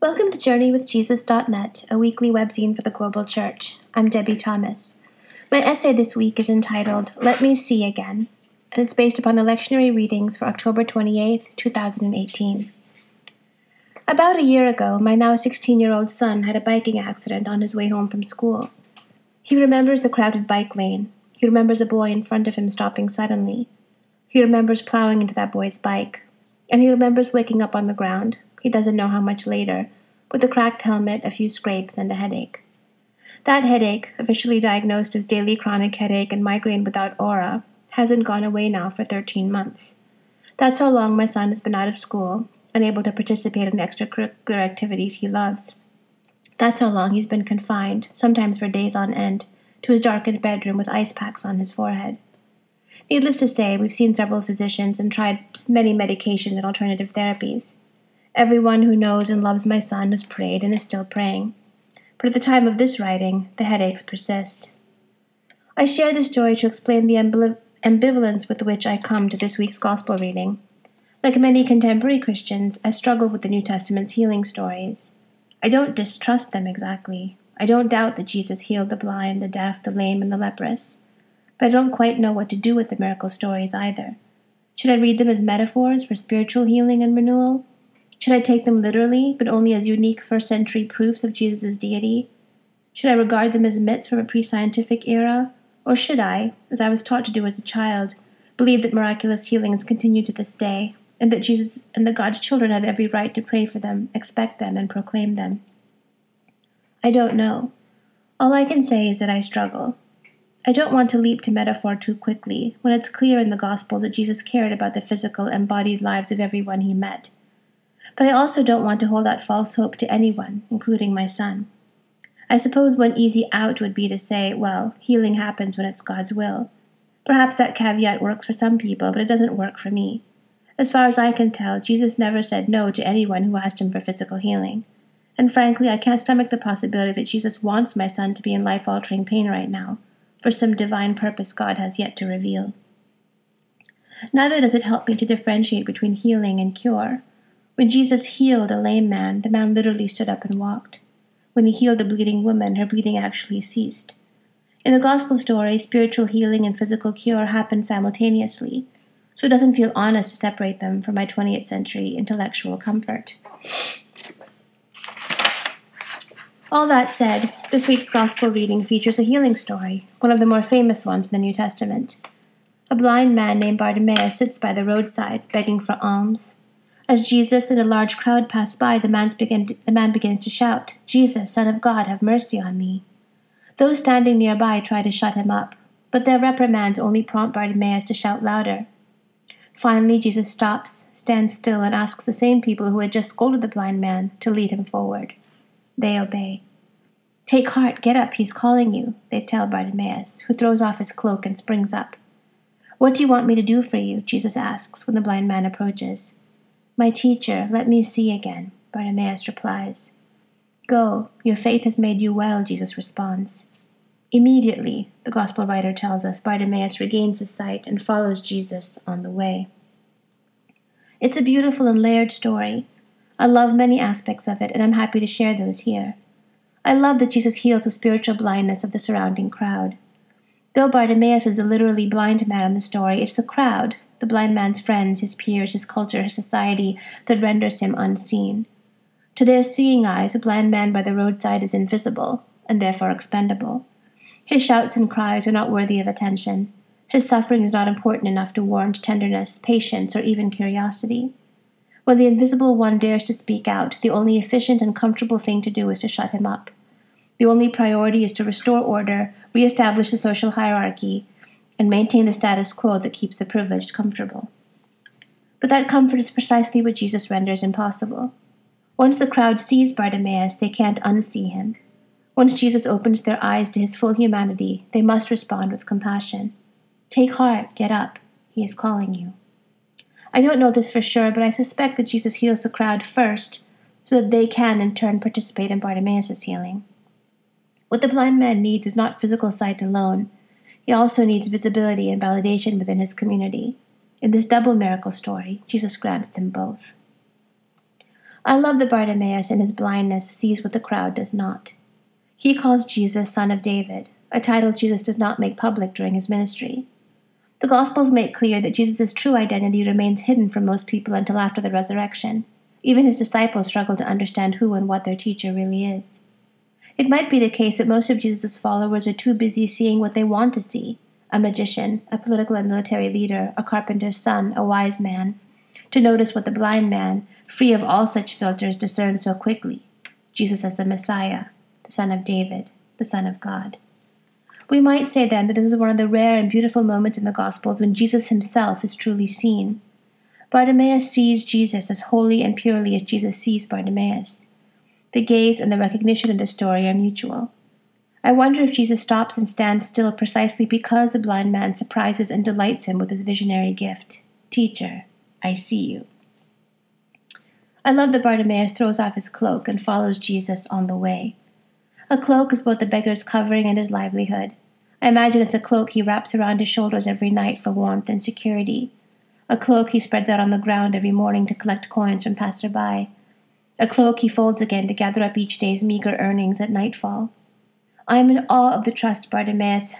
Welcome to JourneyWithJesus.net, a weekly webzine for the global church. I'm Debbie Thomas. My essay this week is entitled Let Me See Again, and it's based upon the lectionary readings for October 28, 2018. About a year ago, my now 16 year old son had a biking accident on his way home from school. He remembers the crowded bike lane. He remembers a boy in front of him stopping suddenly. He remembers plowing into that boy's bike. And he remembers waking up on the ground, he doesn't know how much later, with a cracked helmet, a few scrapes, and a headache. That headache, officially diagnosed as daily chronic headache and migraine without aura, hasn't gone away now for 13 months. That's how long my son has been out of school, unable to participate in the extracurricular activities he loves. That's how long he's been confined, sometimes for days on end, to his darkened bedroom with ice packs on his forehead. Needless to say, we've seen several physicians and tried many medications and alternative therapies. Everyone who knows and loves my son has prayed and is still praying. But at the time of this writing, the headaches persist. I share this story to explain the ambivalence with which I come to this week's Gospel reading. Like many contemporary Christians, I struggle with the New Testament's healing stories. I don't distrust them exactly. I don't doubt that Jesus healed the blind, the deaf, the lame, and the leprous. But I don't quite know what to do with the miracle stories either. Should I read them as metaphors for spiritual healing and renewal? Should I take them literally, but only as unique first century proofs of Jesus' deity? Should I regard them as myths from a pre scientific era? Or should I, as I was taught to do as a child, believe that miraculous healings continue to this day, and that Jesus and the God's children have every right to pray for them, expect them, and proclaim them? I don't know. All I can say is that I struggle. I don't want to leap to metaphor too quickly when it's clear in the Gospels that Jesus cared about the physical, embodied lives of everyone he met but I also don't want to hold out false hope to anyone, including my son. I suppose one easy out would be to say, well, healing happens when it's God's will. Perhaps that caveat works for some people, but it doesn't work for me. As far as I can tell, Jesus never said no to anyone who asked him for physical healing. And frankly, I can't stomach the possibility that Jesus wants my son to be in life altering pain right now, for some divine purpose God has yet to reveal. Neither does it help me to differentiate between healing and cure. When Jesus healed a lame man, the man literally stood up and walked. When he healed a bleeding woman, her bleeding actually ceased. In the gospel story, spiritual healing and physical cure happen simultaneously, so it doesn't feel honest to separate them from my 20th century intellectual comfort. All that said, this week's gospel reading features a healing story, one of the more famous ones in the New Testament. A blind man named Bartimaeus sits by the roadside begging for alms. As Jesus and a large crowd pass by, the, begin to, the man begins to shout, Jesus, Son of God, have mercy on me. Those standing nearby try to shut him up, but their reprimands only prompt Bartimaeus to shout louder. Finally, Jesus stops, stands still, and asks the same people who had just scolded the blind man to lead him forward. They obey. Take heart, get up, he's calling you, they tell Bartimaeus, who throws off his cloak and springs up. What do you want me to do for you? Jesus asks when the blind man approaches. My teacher, let me see again, Bartimaeus replies. Go, your faith has made you well, Jesus responds. Immediately, the Gospel writer tells us, Bartimaeus regains his sight and follows Jesus on the way. It's a beautiful and layered story. I love many aspects of it, and I'm happy to share those here. I love that Jesus heals the spiritual blindness of the surrounding crowd. Though Bartimaeus is the literally blind man in the story, it's the crowd, the blind man's friends, his peers, his culture, his society, that renders him unseen. To their seeing eyes, a blind man by the roadside is invisible, and therefore expendable. His shouts and cries are not worthy of attention. His suffering is not important enough to warrant tenderness, patience, or even curiosity. When the invisible one dares to speak out, the only efficient and comfortable thing to do is to shut him up. The only priority is to restore order, re-establish the social hierarchy, and maintain the status quo that keeps the privileged comfortable. But that comfort is precisely what Jesus renders impossible. Once the crowd sees Bartimaeus, they can't unsee him. Once Jesus opens their eyes to his full humanity, they must respond with compassion. Take heart, get up, he is calling you. I don't know this for sure, but I suspect that Jesus heals the crowd first, so that they can in turn participate in Bartimaeus' healing. What the blind man needs is not physical sight alone, he also needs visibility and validation within his community. In this double miracle story, Jesus grants them both. I love that Bartimaeus in his blindness sees what the crowd does not. He calls Jesus Son of David, a title Jesus does not make public during his ministry. The Gospels make clear that Jesus' true identity remains hidden from most people until after the resurrection. Even his disciples struggle to understand who and what their teacher really is. It might be the case that most of Jesus' followers are too busy seeing what they want to see a magician, a political and military leader, a carpenter's son, a wise man to notice what the blind man, free of all such filters, discerned so quickly Jesus as the Messiah, the Son of David, the Son of God. We might say then that this is one of the rare and beautiful moments in the Gospels when Jesus himself is truly seen. Bartimaeus sees Jesus as wholly and purely as Jesus sees Bartimaeus. The gaze and the recognition of the story are mutual. I wonder if Jesus stops and stands still precisely because the blind man surprises and delights him with his visionary gift. Teacher, I see you. I love that Bartimaeus throws off his cloak and follows Jesus on the way. A cloak is both the beggar's covering and his livelihood. I imagine it's a cloak he wraps around his shoulders every night for warmth and security. A cloak he spreads out on the ground every morning to collect coins from passerby. A cloak he folds again to gather up each day's meager earnings at nightfall. I am in awe of the trust Bartimaeus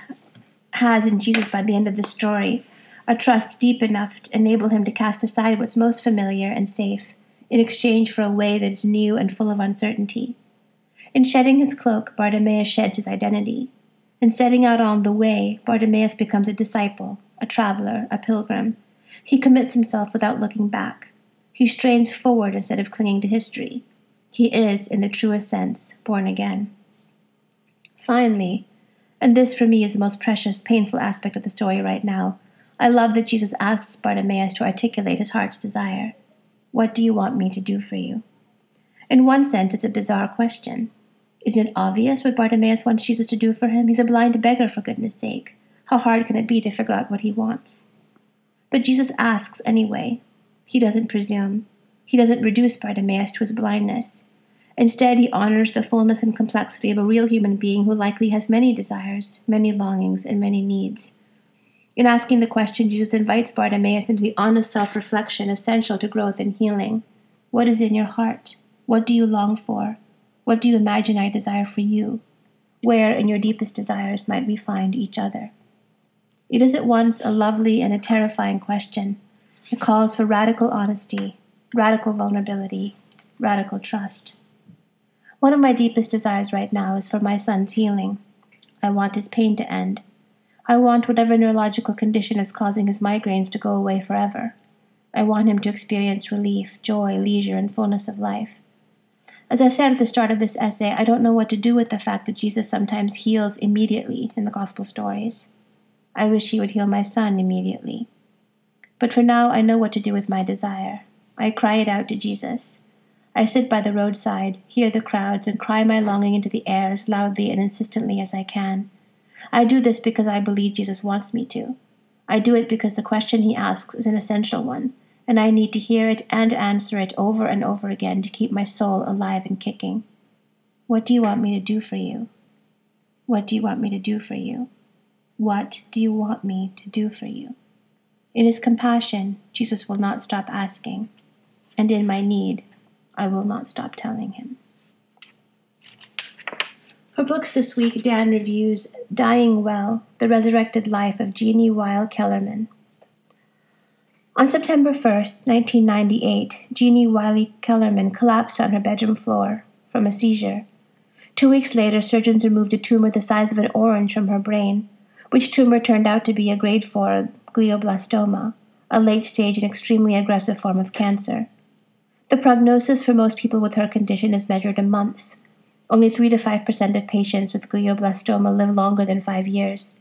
has in Jesus by the end of the story a trust deep enough to enable him to cast aside what's most familiar and safe in exchange for a way that is new and full of uncertainty. In shedding his cloak, Bartimaeus sheds his identity. In setting out on the way, Bartimaeus becomes a disciple, a traveler, a pilgrim. He commits himself without looking back. He strains forward instead of clinging to history. He is, in the truest sense, born again. Finally, and this for me is the most precious, painful aspect of the story right now, I love that Jesus asks Bartimaeus to articulate his heart's desire. What do you want me to do for you? In one sense, it's a bizarre question. Isn't it obvious what Bartimaeus wants Jesus to do for him? He's a blind beggar, for goodness sake. How hard can it be to figure out what he wants? But Jesus asks anyway. He doesn't presume. He doesn't reduce Bartimaeus to his blindness. Instead, he honors the fullness and complexity of a real human being who likely has many desires, many longings, and many needs. In asking the question, Jesus invites Bartimaeus into the honest self reflection essential to growth and healing. What is in your heart? What do you long for? What do you imagine I desire for you? Where in your deepest desires might we find each other? It is at once a lovely and a terrifying question. It calls for radical honesty, radical vulnerability, radical trust. One of my deepest desires right now is for my son's healing. I want his pain to end. I want whatever neurological condition is causing his migraines to go away forever. I want him to experience relief, joy, leisure, and fullness of life. As I said at the start of this essay, I don't know what to do with the fact that Jesus sometimes heals immediately in the Gospel stories. I wish he would heal my son immediately. But for now, I know what to do with my desire. I cry it out to Jesus. I sit by the roadside, hear the crowds, and cry my longing into the air as loudly and insistently as I can. I do this because I believe Jesus wants me to. I do it because the question he asks is an essential one, and I need to hear it and answer it over and over again to keep my soul alive and kicking. What do you want me to do for you? What do you want me to do for you? What do you want me to do for you? In his compassion, Jesus will not stop asking, and in my need, I will not stop telling him. For books this week, Dan reviews Dying Well The Resurrected Life of Jeannie Wylie Kellermann. On September 1st, 1998, Jeannie Wylie Kellermann collapsed on her bedroom floor from a seizure. Two weeks later, surgeons removed a tumor the size of an orange from her brain, which tumor turned out to be a grade 4 glioblastoma, a late stage and extremely aggressive form of cancer. The prognosis for most people with her condition is measured in months, only 3 to 5% of patients with glioblastoma live longer than five years.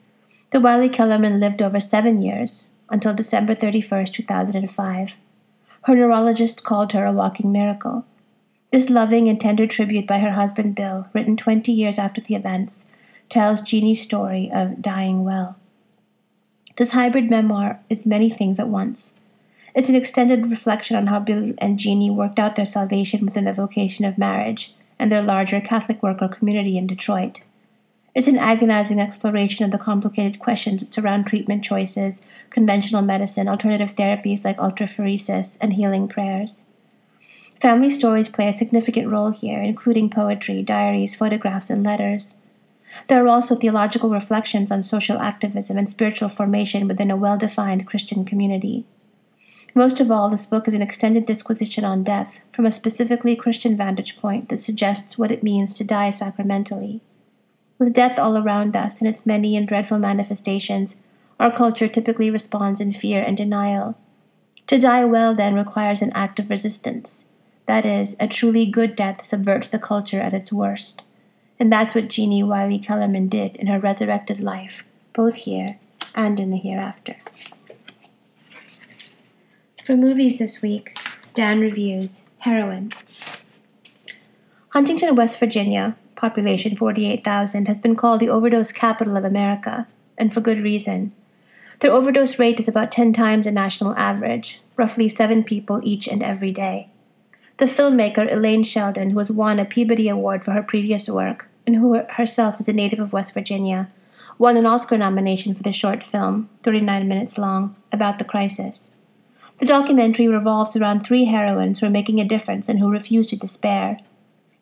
The Wylie Kellermann lived over seven years, until December 31, 2005. Her neurologist called her a walking miracle. This loving and tender tribute by her husband Bill, written 20 years after the events, tells Jeannie's story of dying well. This hybrid memoir is many things at once. It's an extended reflection on how Bill and Jeannie worked out their salvation within the vocation of marriage and their larger Catholic worker community in Detroit. It's an agonizing exploration of the complicated questions that surround treatment choices, conventional medicine, alternative therapies like ultraphoresis, and healing prayers. Family stories play a significant role here, including poetry, diaries, photographs, and letters. There are also theological reflections on social activism and spiritual formation within a well defined Christian community. Most of all, this book is an extended disquisition on death from a specifically Christian vantage point that suggests what it means to die sacramentally. With death all around us and its many and dreadful manifestations, our culture typically responds in fear and denial. To die well, then, requires an act of resistance. That is, a truly good death subverts the culture at its worst. And that's what Jeannie Wylie Kellermann did in her resurrected life, both here and in the hereafter. For movies this week, Dan reviews Heroin. Huntington, West Virginia, population 48,000, has been called the overdose capital of America, and for good reason. Their overdose rate is about 10 times the national average, roughly seven people each and every day. The filmmaker Elaine Sheldon, who has won a Peabody Award for her previous work, and who herself is a native of West Virginia, won an Oscar nomination for the short film, 39 minutes long, about the crisis. The documentary revolves around three heroines who are making a difference and who refuse to despair.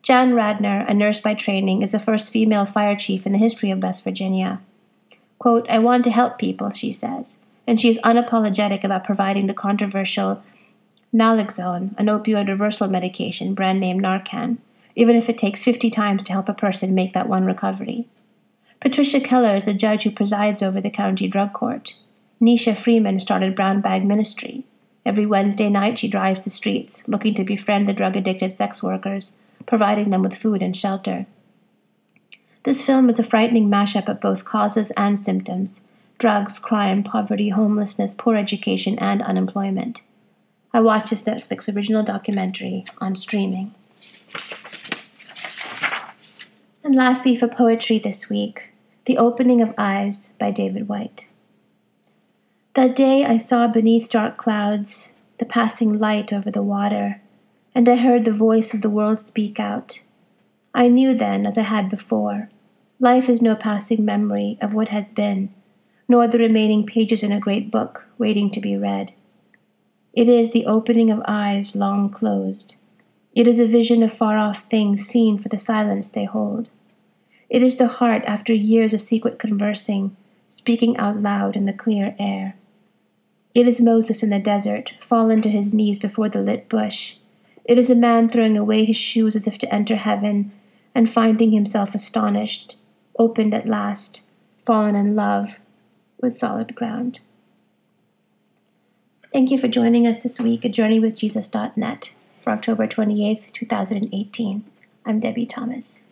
Jan Rader, a nurse by training, is the first female fire chief in the history of West Virginia. Quote, I want to help people, she says, and she is unapologetic about providing the controversial naloxone, an opioid reversal medication, brand name Narcan, even if it takes 50 times to help a person make that one recovery. Patricia Keller is a judge who presides over the county drug court. Necia Freeman started Brown Bag Ministry, Every Wednesday night, she drives the streets, looking to befriend the drug addicted sex workers, providing them with food and shelter. This film is a frightening mashup of both causes and symptoms drugs, crime, poverty, homelessness, poor education, and unemployment. I watched this Netflix original documentary on streaming. And lastly, for poetry this week, The Opening of Eyes by David Whyte. That day I saw beneath dark clouds the passing light over the water, and I heard the voice of the world speak out. I knew then, as I had before, life is no passing memory of what has been, nor the remaining pages in a great book waiting to be read. It is the opening of eyes long closed. It is a vision of far off things seen for the silence they hold. It is the heart after years of secret conversing, speaking out loud in the clear air. It is Moses in the desert, fallen to his knees before the lit bush. It is a man throwing away his shoes as if to enter heaven, and finding himself astonished, opened at last, fallen in love with solid ground. Thank you for joining us this week at JourneyWithJesus.net for October 28th, 2018. I'm Debbie Thomas.